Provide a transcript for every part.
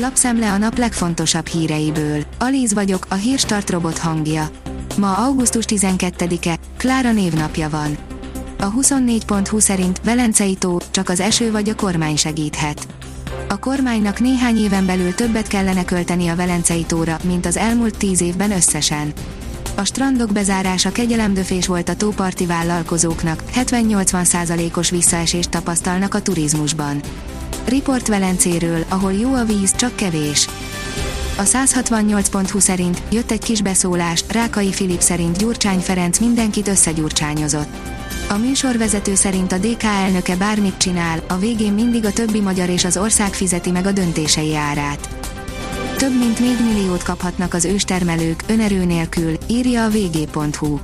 Lapszemle a nap legfontosabb híreiből. Alíz vagyok, a hírstart robot hangja. Ma augusztus 12-e, Klára névnapja van. A 24.20 szerint Velencei tó, csak az eső vagy a kormány segíthet. A kormánynak néhány éven belül többet kellene költeni a Velencei tóra, mint az elmúlt tíz évben összesen. A strandok bezárása kegyelemdöfés volt a tóparti vállalkozóknak, 70-80%-os visszaesést tapasztalnak a turizmusban. Riport Velencéről, ahol jó a víz, csak kevés. A 168.20 szerint jött egy kis beszólás, Rákai Filip szerint Gyurcsány Ferenc mindenkit összegyurcsányozott. A műsorvezető szerint a DK elnöke bármit csinál, a végén mindig a többi magyar és az ország fizeti meg a döntései árát. Több mint 4 milliót kaphatnak az őstermelők, önerő nélkül, írja a vg.hu.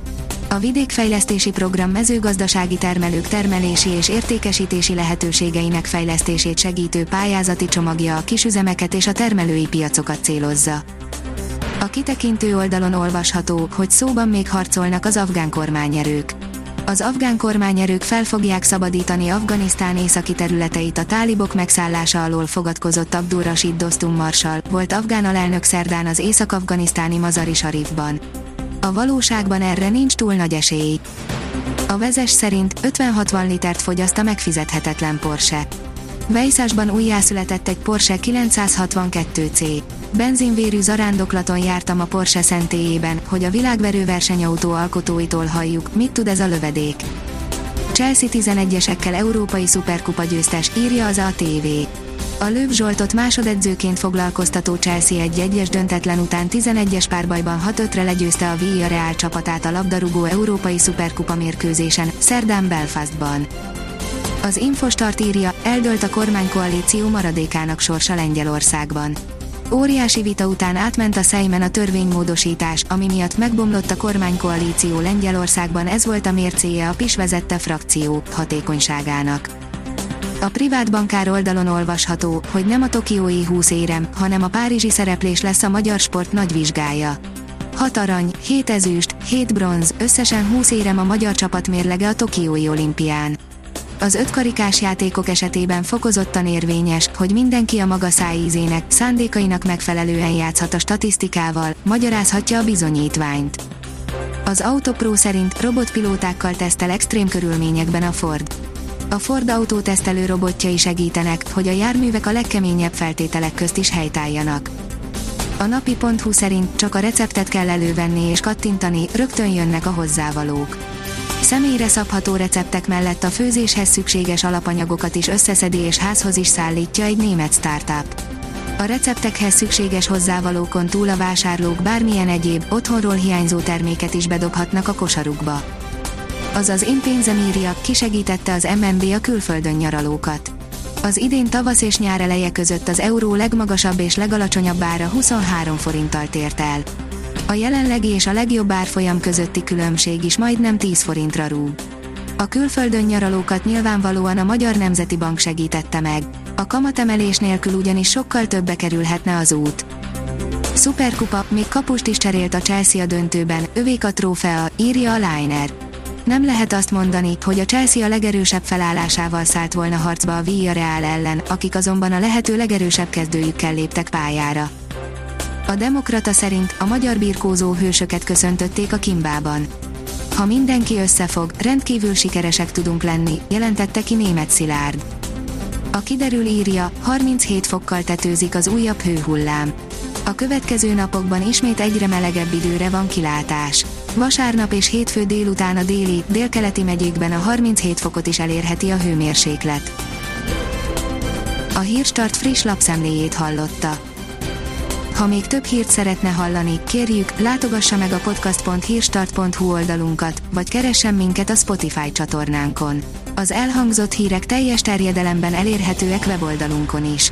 A vidékfejlesztési program mezőgazdasági termelők termelési és értékesítési lehetőségeinek fejlesztését segítő pályázati csomagja a kisüzemeket és a termelői piacokat célozza. A kitekintő oldalon olvasható, hogy szóban még harcolnak az afgán kormányerők. Az afgán kormányerők fel fogják szabadítani Afganisztán északi területeit a tálibok megszállása alól fogadkozott Abdul Rashid Dostum Marsal, volt afgán alelnök szerdán az észak-afganisztáni Mazari Sharifban. A valóságban erre nincs túl nagy esély. A vezes szerint 50-60 litert fogyaszt a megfizethetetlen Porsche. Vejszásban újjászületett egy Porsche 962C. Benzinvérű zarándoklaton jártam a Porsche szentélyében, hogy a világverő versenyautó alkotóitól halljuk, mit tud ez a lövedék. Chelsea 11-esekkel európai szuperkupa győztes, írja az ATV. A Löv Zsoltot másodedzőként foglalkoztató Chelsea egy egyes döntetlen után 11-es párbajban 6-5-re legyőzte a Villarreal csapatát a labdarúgó európai szuperkupa mérkőzésen, szerdán Belfastban. Az Infostart írja, eldölt a kormánykoalíció maradékának sorsa Lengyelországban. Óriási vita után átment a Szejmen a törvénymódosítás, ami miatt megbomlott a kormánykoalíció Lengyelországban ez volt a mércéje a PIS vezette frakció hatékonyságának. A privát bankár oldalon olvasható, hogy nem a tokiói 20 érem, hanem a párizsi szereplés lesz a magyar sport nagy vizsgája. 6 arany, 7 ezüst, 7 bronz, összesen 20 érem a magyar csapat mérlege a tokiói olimpián. Az ötkarikás játékok esetében fokozottan érvényes, hogy mindenki a maga szájízének, szándékainak megfelelően játszhat a statisztikával, magyarázhatja a bizonyítványt. Az Autopro szerint robotpilótákkal tesztel extrém körülményekben a Ford. A Ford autótesztelő robotjai segítenek, hogy a járművek a legkeményebb feltételek közt is helytálljanak. A napi.hu szerint csak a receptet kell elővenni és kattintani, rögtön jönnek a hozzávalók Személyre szabható receptek mellett a főzéshez szükséges alapanyagokat is összeszedi és házhoz is szállítja egy német startup. A receptekhez szükséges hozzávalókon túl a vásárlók bármilyen egyéb, otthonról hiányzó terméket is bedobhatnak a kosarukba. Azaz én pénzem írja, kisegítette az MNB a külföldön nyaralókat. Az idén tavasz és nyár eleje között az euró legmagasabb és legalacsonyabb ára 23 forinttal tért el. A jelenlegi és a legjobb árfolyam közötti különbség is majdnem 10 forintra rúg. A külföldön nyaralókat nyilvánvalóan a Magyar Nemzeti Bank segítette meg. A kamatemelés nélkül ugyanis sokkal többe kerülhetne az út. Superkupa, még kapust is cserélt a Chelsea a döntőben, övék a trófea, írja a Liner. Nem lehet azt mondani, hogy a Chelsea a legerősebb felállásával szállt volna harcba a Villarreal ellen, akik azonban a lehető legerősebb kezdőjükkel léptek pályára. A Demokrata szerint a magyar birkózó hősöket köszöntötték a Kimbában. Ha mindenki összefog, rendkívül sikeresek tudunk lenni, jelentette ki német Szilárd. A kiderül írja, 37 fokkal tetőzik az újabb hőhullám. A következő napokban ismét egyre melegebb időre van kilátás. Vasárnap és hétfő délután a déli, délkeleti megyékben a 37 fokot is elérheti a hőmérséklet. A Hírstart friss lapszemléjét hallotta. Ha még több hírt szeretne hallani, kérjük, látogassa meg a podcast.hírstart.hu oldalunkat, vagy keressen minket a Spotify csatornánkon. Az elhangzott hírek teljes terjedelemben elérhetőek weboldalunkon is.